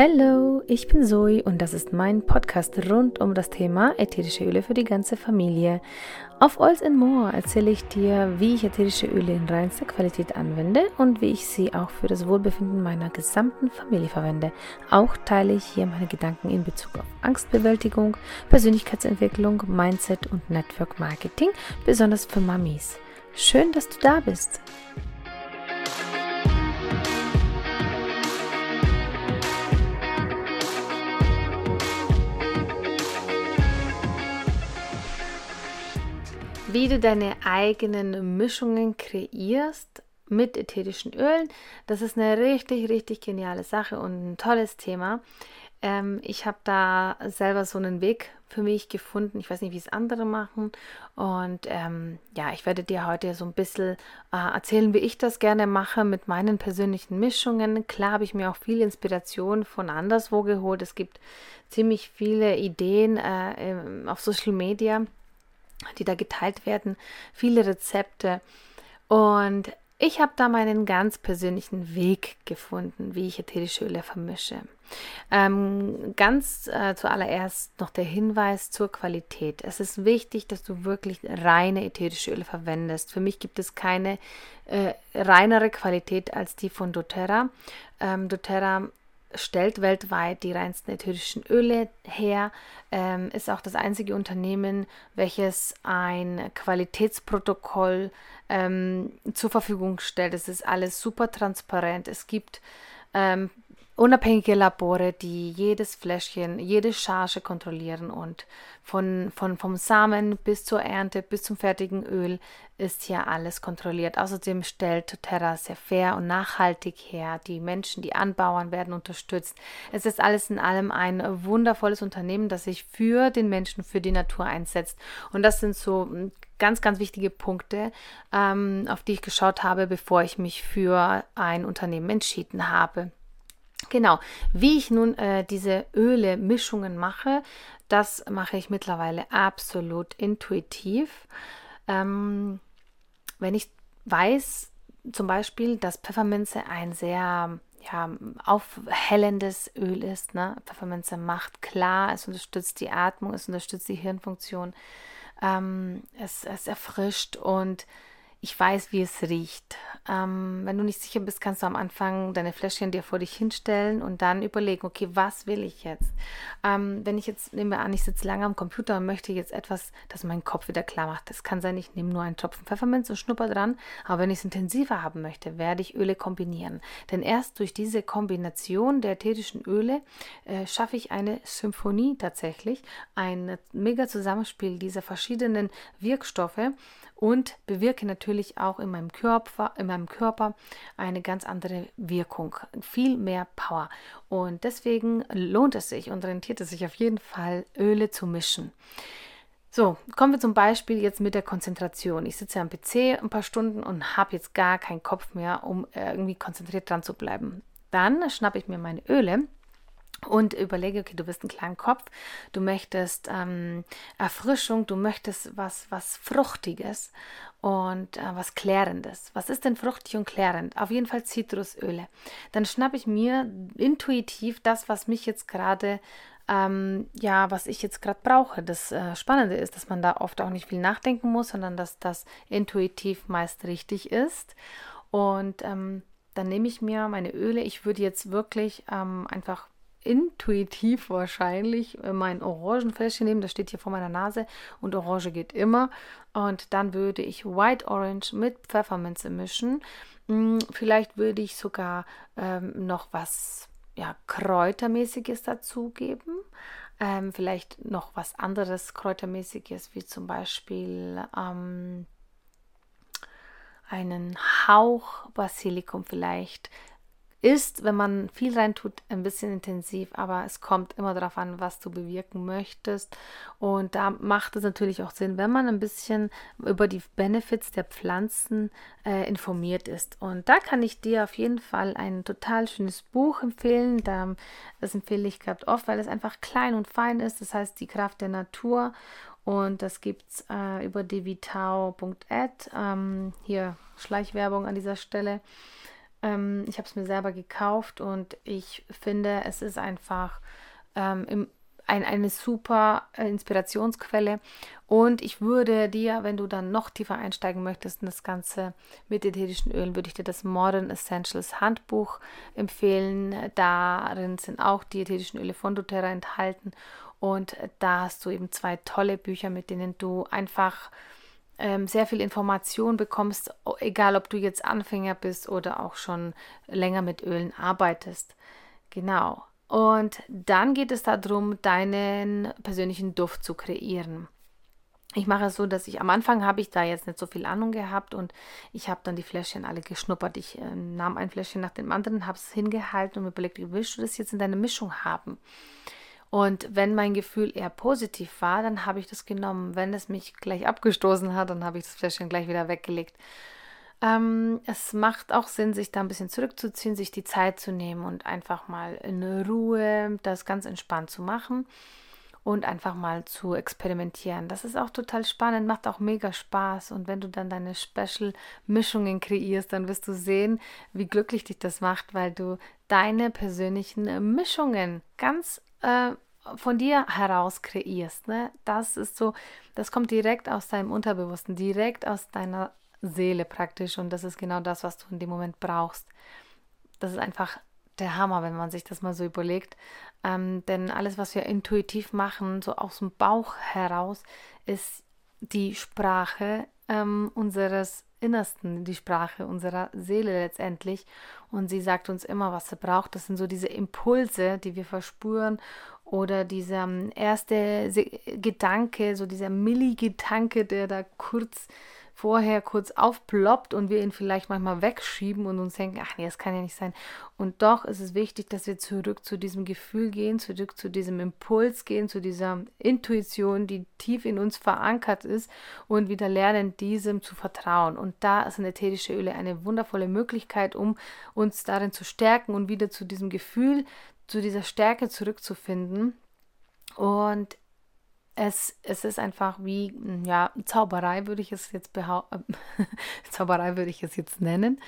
Hallo, ich bin Zoe und das ist mein Podcast rund um das Thema ätherische Öle für die ganze Familie. Auf Oils and More erzähle ich dir, wie ich ätherische Öle in reinster Qualität anwende und wie ich sie auch für das Wohlbefinden meiner gesamten Familie verwende. Auch teile ich hier meine Gedanken in Bezug auf Angstbewältigung, Persönlichkeitsentwicklung, Mindset und Network Marketing, besonders für Mamis. Schön, dass du da bist. Wie du deine eigenen Mischungen kreierst mit ätherischen Ölen. Das ist eine richtig, richtig geniale Sache und ein tolles Thema. Ähm, ich habe da selber so einen Weg für mich gefunden. Ich weiß nicht, wie es andere machen. Und ähm, ja, ich werde dir heute so ein bisschen äh, erzählen, wie ich das gerne mache mit meinen persönlichen Mischungen. Klar habe ich mir auch viel Inspiration von anderswo geholt. Es gibt ziemlich viele Ideen äh, auf Social Media die da geteilt werden, viele Rezepte. Und ich habe da meinen ganz persönlichen Weg gefunden, wie ich ätherische Öle vermische. Ähm, ganz äh, zuallererst noch der Hinweis zur Qualität. Es ist wichtig, dass du wirklich reine ätherische Öle verwendest. Für mich gibt es keine äh, reinere Qualität als die von doTERRA. Ähm, doTERRA stellt weltweit die reinsten ätherischen Öle her, ähm, ist auch das einzige Unternehmen, welches ein Qualitätsprotokoll ähm, zur Verfügung stellt. Es ist alles super transparent. Es gibt ähm, unabhängige Labore, die jedes Fläschchen, jede Charge kontrollieren und von, von, vom Samen bis zur Ernte bis zum fertigen Öl ist hier alles kontrolliert. Außerdem stellt Terra sehr fair und nachhaltig her. Die Menschen, die anbauern, werden unterstützt. Es ist alles in allem ein wundervolles Unternehmen, das sich für den Menschen, für die Natur einsetzt. Und das sind so ganz, ganz wichtige Punkte, ähm, auf die ich geschaut habe, bevor ich mich für ein Unternehmen entschieden habe. Genau, wie ich nun äh, diese Öle-Mischungen mache, das mache ich mittlerweile absolut intuitiv. Ähm, wenn ich weiß, zum Beispiel, dass Pfefferminze ein sehr ja, aufhellendes Öl ist. Ne? Pfefferminze macht klar, es unterstützt die Atmung, es unterstützt die Hirnfunktion, ähm, es, es erfrischt und ich weiß, wie es riecht. Ähm, wenn du nicht sicher bist, kannst du am Anfang deine Fläschchen dir vor dich hinstellen und dann überlegen, okay, was will ich jetzt? Ähm, wenn ich jetzt, nehmen wir an, ich sitze lange am Computer und möchte jetzt etwas, das meinen Kopf wieder klar macht. Das kann sein, ich nehme nur einen Tropfen Pfefferminz und schnupper dran, aber wenn ich es intensiver haben möchte, werde ich Öle kombinieren. Denn erst durch diese Kombination der ätherischen Öle äh, schaffe ich eine Symphonie tatsächlich, ein mega Zusammenspiel dieser verschiedenen Wirkstoffe und bewirke natürlich auch in meinem Körper, in meinem Körper eine ganz andere Wirkung, viel mehr Power. Und deswegen lohnt es sich und rentiert es sich auf jeden Fall, Öle zu mischen. So, kommen wir zum Beispiel jetzt mit der Konzentration. Ich sitze am PC ein paar Stunden und habe jetzt gar keinen Kopf mehr, um irgendwie konzentriert dran zu bleiben. Dann schnappe ich mir meine Öle und überlege, okay, du bist ein kleiner Kopf, du möchtest ähm, Erfrischung, du möchtest was, was Fruchtiges und äh, was Klärendes. Was ist denn fruchtig und klärend? Auf jeden Fall Zitrusöle. Dann schnappe ich mir intuitiv das, was mich jetzt gerade ähm, ja, was ich jetzt gerade brauche. Das äh, Spannende ist, dass man da oft auch nicht viel nachdenken muss, sondern dass das intuitiv meist richtig ist. Und ähm, dann nehme ich mir meine Öle. Ich würde jetzt wirklich ähm, einfach intuitiv wahrscheinlich mein Orangenfläschchen nehmen, das steht hier vor meiner Nase und Orange geht immer. Und dann würde ich White Orange mit Pfefferminze mischen. Hm, vielleicht würde ich sogar ähm, noch was ja, Kräutermäßiges dazugeben. Ähm, vielleicht noch was anderes Kräutermäßiges, wie zum Beispiel ähm, einen Hauch Basilikum vielleicht ist, wenn man viel reintut, ein bisschen intensiv, aber es kommt immer darauf an, was du bewirken möchtest. Und da macht es natürlich auch Sinn, wenn man ein bisschen über die Benefits der Pflanzen äh, informiert ist. Und da kann ich dir auf jeden Fall ein total schönes Buch empfehlen. Da, das empfehle ich gerade oft, weil es einfach klein und fein ist. Das heißt, die Kraft der Natur. Und das gibt es äh, über devitao.ad. Ähm, hier Schleichwerbung an dieser Stelle. Ähm, ich habe es mir selber gekauft und ich finde, es ist einfach ähm, im, ein, eine super äh, Inspirationsquelle. Und ich würde dir, wenn du dann noch tiefer einsteigen möchtest in das Ganze mit ätherischen Ölen, würde ich dir das Modern Essentials Handbuch empfehlen. Darin sind auch die ätherischen Öle von doTERRA enthalten. Und da hast du eben zwei tolle Bücher, mit denen du einfach ähm, sehr viel Information bekommst, egal ob du jetzt Anfänger bist oder auch schon länger mit Ölen arbeitest. Genau. Und dann geht es darum, deinen persönlichen Duft zu kreieren. Ich mache es so, dass ich am Anfang habe ich da jetzt nicht so viel Ahnung gehabt und ich habe dann die Fläschchen alle geschnuppert. Ich äh, nahm ein Fläschchen nach dem anderen, habe es hingehalten und überlegt, wie willst du das jetzt in deiner Mischung haben? Und wenn mein Gefühl eher positiv war, dann habe ich das genommen. Wenn es mich gleich abgestoßen hat, dann habe ich das Fläschchen gleich wieder weggelegt. Ähm, es macht auch Sinn, sich da ein bisschen zurückzuziehen, sich die Zeit zu nehmen und einfach mal in Ruhe das ganz entspannt zu machen und einfach mal zu experimentieren. Das ist auch total spannend, macht auch mega Spaß. Und wenn du dann deine Special-Mischungen kreierst, dann wirst du sehen, wie glücklich dich das macht, weil du deine persönlichen Mischungen ganz äh, von dir heraus kreierst. Ne? Das ist so, das kommt direkt aus deinem Unterbewussten, direkt aus deiner Seele praktisch. Und das ist genau das, was du in dem Moment brauchst. Das ist einfach der Hammer, wenn man sich das mal so überlegt. Ähm, denn alles, was wir intuitiv machen, so aus dem Bauch heraus, ist die Sprache ähm, unseres Innersten, die Sprache unserer Seele letztendlich. Und sie sagt uns immer, was sie braucht. Das sind so diese Impulse, die wir verspüren oder dieser ähm, erste Gedanke, so dieser Milli-Gedanke, der da kurz vorher kurz aufploppt und wir ihn vielleicht manchmal wegschieben und uns denken, ach nee, das kann ja nicht sein. Und doch ist es wichtig, dass wir zurück zu diesem Gefühl gehen, zurück zu diesem Impuls gehen, zu dieser Intuition, die tief in uns verankert ist und wieder lernen, diesem zu vertrauen. Und da sind ätherische Öle eine wundervolle Möglichkeit, um uns darin zu stärken und wieder zu diesem Gefühl, zu dieser Stärke zurückzufinden. Und es, es ist einfach wie, hm, ja, Zauberei würde ich es jetzt behaupten, Zauberei würde ich es jetzt nennen.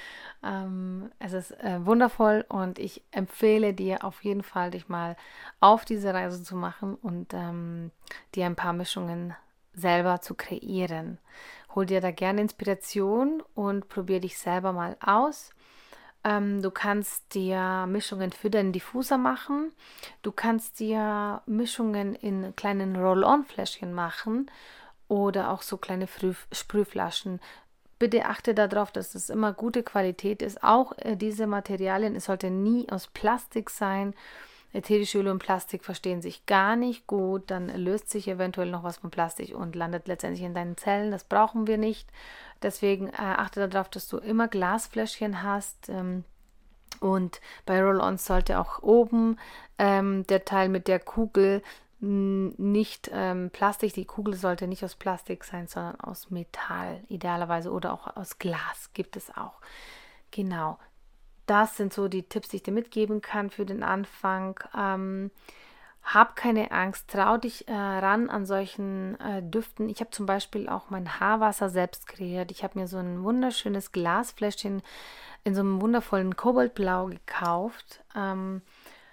Ähm, es ist äh, wundervoll und ich empfehle dir auf jeden Fall, dich mal auf diese Reise zu machen und ähm, dir ein paar Mischungen selber zu kreieren. Hol dir da gerne Inspiration und probier dich selber mal aus. Ähm, du kannst dir Mischungen für deinen Diffuser machen. Du kannst dir Mischungen in kleinen Roll-on-Fläschchen machen oder auch so kleine Früh Sprühflaschen. Bitte achte darauf, dass es immer gute Qualität ist. Auch äh, diese Materialien, es sollte nie aus Plastik sein. Ätherische Öle und Plastik verstehen sich gar nicht gut. Dann löst sich eventuell noch was von Plastik und landet letztendlich in deinen Zellen. Das brauchen wir nicht. Deswegen äh, achte darauf, dass du immer Glasfläschchen hast. Ähm, und bei Roll-Ons sollte auch oben ähm, der Teil mit der Kugel nicht ähm, Plastik, die Kugel sollte nicht aus Plastik sein, sondern aus Metall, idealerweise oder auch aus Glas gibt es auch. Genau, das sind so die Tipps, die ich dir mitgeben kann für den Anfang. Ähm, hab keine Angst, trau dich äh, ran an solchen äh, Düften. Ich habe zum Beispiel auch mein Haarwasser selbst kreiert. Ich habe mir so ein wunderschönes Glasfläschchen in so einem wundervollen Koboldblau gekauft, ähm,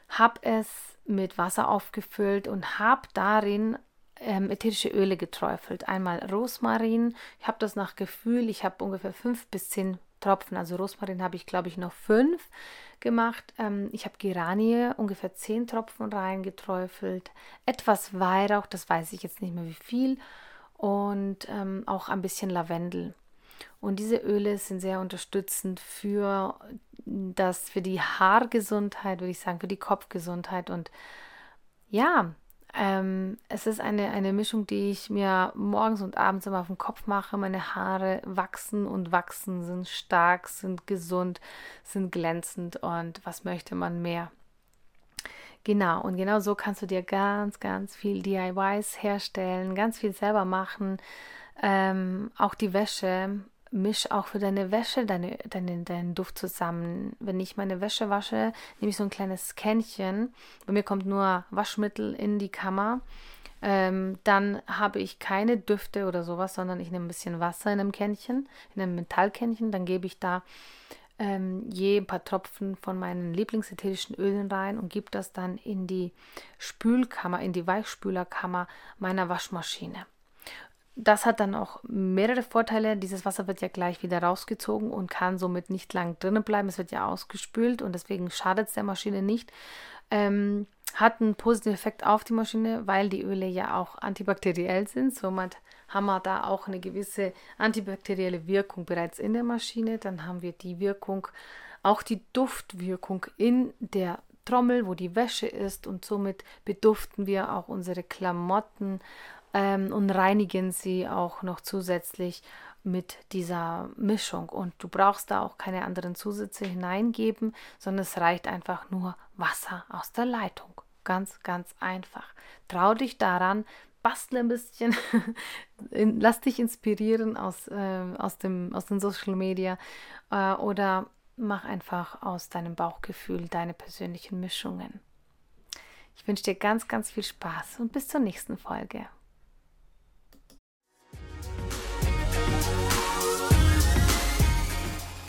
habe es mit Wasser aufgefüllt und habe darin ähm, ätherische Öle geträufelt. Einmal Rosmarin, ich habe das nach Gefühl, ich habe ungefähr fünf bis zehn Tropfen, also Rosmarin habe ich glaube ich noch fünf gemacht. Ähm, ich habe Geranie ungefähr 10 Tropfen reingeträufelt. Etwas Weihrauch, das weiß ich jetzt nicht mehr wie viel. Und ähm, auch ein bisschen Lavendel. Und diese Öle sind sehr unterstützend für das, für die Haargesundheit, würde ich sagen, für die Kopfgesundheit. Und ja, ähm, es ist eine, eine Mischung, die ich mir morgens und abends immer auf den Kopf mache. Meine Haare wachsen und wachsen, sind stark, sind gesund, sind glänzend und was möchte man mehr? Genau, und genau so kannst du dir ganz, ganz viel DIYs herstellen, ganz viel selber machen. Ähm, auch die Wäsche misch auch für deine Wäsche deine, deine, deinen Duft zusammen. Wenn ich meine Wäsche wasche, nehme ich so ein kleines Kännchen. Bei mir kommt nur Waschmittel in die Kammer. Ähm, dann habe ich keine Düfte oder sowas, sondern ich nehme ein bisschen Wasser in einem Kännchen, in einem Metallkännchen. Dann gebe ich da ähm, je ein paar Tropfen von meinen Lieblingsätherischen Ölen rein und gebe das dann in die Spülkammer, in die Weichspülerkammer meiner Waschmaschine. Das hat dann auch mehrere Vorteile. Dieses Wasser wird ja gleich wieder rausgezogen und kann somit nicht lang drinnen bleiben. Es wird ja ausgespült und deswegen schadet es der Maschine nicht. Ähm, hat einen positiven Effekt auf die Maschine, weil die Öle ja auch antibakteriell sind. Somit haben wir da auch eine gewisse antibakterielle Wirkung bereits in der Maschine. Dann haben wir die Wirkung, auch die Duftwirkung in der Trommel, wo die Wäsche ist und somit beduften wir auch unsere Klamotten ähm, und reinigen sie auch noch zusätzlich mit dieser Mischung. Und du brauchst da auch keine anderen Zusätze hineingeben, sondern es reicht einfach nur Wasser aus der Leitung. Ganz, ganz einfach. Trau dich daran, bastle ein bisschen, lass dich inspirieren aus, äh, aus, dem, aus den Social Media äh, oder mach einfach aus deinem Bauchgefühl deine persönlichen Mischungen. Ich wünsche dir ganz, ganz viel Spaß und bis zur nächsten Folge.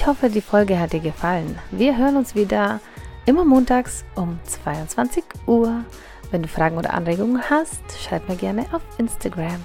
Ich hoffe, die Folge hat dir gefallen. Wir hören uns wieder immer montags um 22 Uhr. Wenn du Fragen oder Anregungen hast, schreib mir gerne auf Instagram.